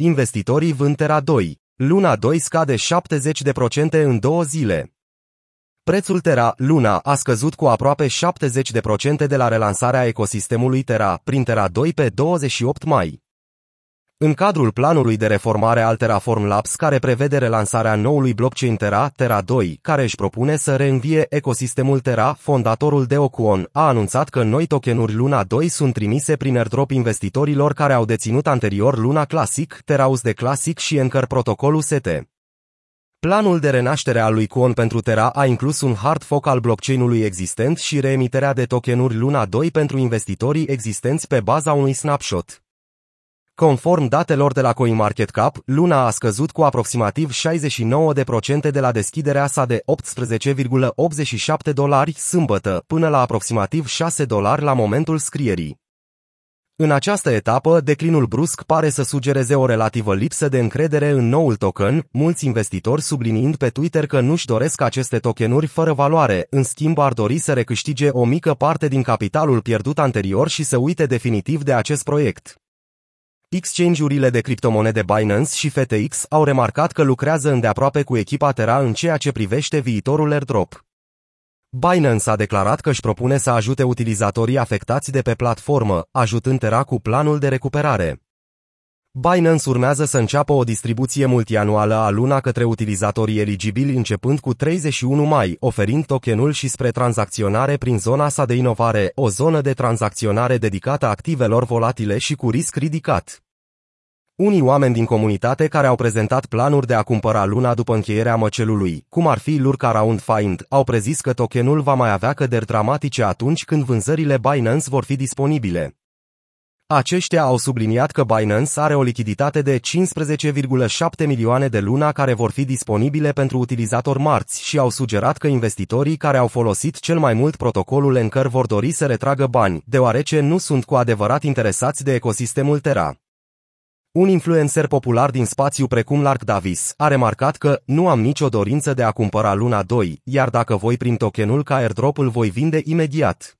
Investitorii vând Terra 2. Luna 2 scade 70% în două zile. Prețul Terra Luna a scăzut cu aproape 70% de la relansarea ecosistemului Terra prin Terra 2 pe 28 mai. În cadrul planului de reformare al Terraform Labs care prevede relansarea noului blockchain Terra, Terra 2, care își propune să reînvie ecosistemul Terra, fondatorul de Ocuon a anunțat că noi tokenuri Luna 2 sunt trimise prin airdrop investitorilor care au deținut anterior Luna Classic, de Classic și Anchor protocolul ST. Planul de renaștere al lui Quon pentru Terra a inclus un hard fork al blockchain-ului existent și reemiterea de tokenuri Luna 2 pentru investitorii existenți pe baza unui snapshot. Conform datelor de la CoinMarketCap, Luna a scăzut cu aproximativ 69% de la deschiderea sa de 18,87 dolari sâmbătă până la aproximativ 6 dolari la momentul scrierii. În această etapă, declinul brusc pare să sugereze o relativă lipsă de încredere în noul token, mulți investitori subliniind pe Twitter că nu-și doresc aceste tokenuri fără valoare, în schimb ar dori să recâștige o mică parte din capitalul pierdut anterior și să uite definitiv de acest proiect. Exchange-urile de criptomonede Binance și FTX au remarcat că lucrează îndeaproape cu echipa Terra în ceea ce privește viitorul airdrop. Binance a declarat că își propune să ajute utilizatorii afectați de pe platformă, ajutând Terra cu planul de recuperare. Binance urmează să înceapă o distribuție multianuală a Luna către utilizatorii eligibili începând cu 31 mai, oferind tokenul și spre tranzacționare prin zona sa de inovare, o zonă de tranzacționare dedicată activelor volatile și cu risc ridicat. Unii oameni din comunitate care au prezentat planuri de a cumpăra Luna după încheierea măcelului, cum ar fi Lurca Round Find, au prezis că tokenul va mai avea căderi dramatice atunci când vânzările Binance vor fi disponibile. Aceștia au subliniat că Binance are o lichiditate de 15,7 milioane de luna care vor fi disponibile pentru utilizatori marți și au sugerat că investitorii care au folosit cel mai mult protocolul Anchor vor dori să retragă bani, deoarece nu sunt cu adevărat interesați de ecosistemul Terra. Un influencer popular din spațiu precum Lark Davis a remarcat că nu am nicio dorință de a cumpăra Luna 2, iar dacă voi prin tokenul ca airdrop îl voi vinde imediat.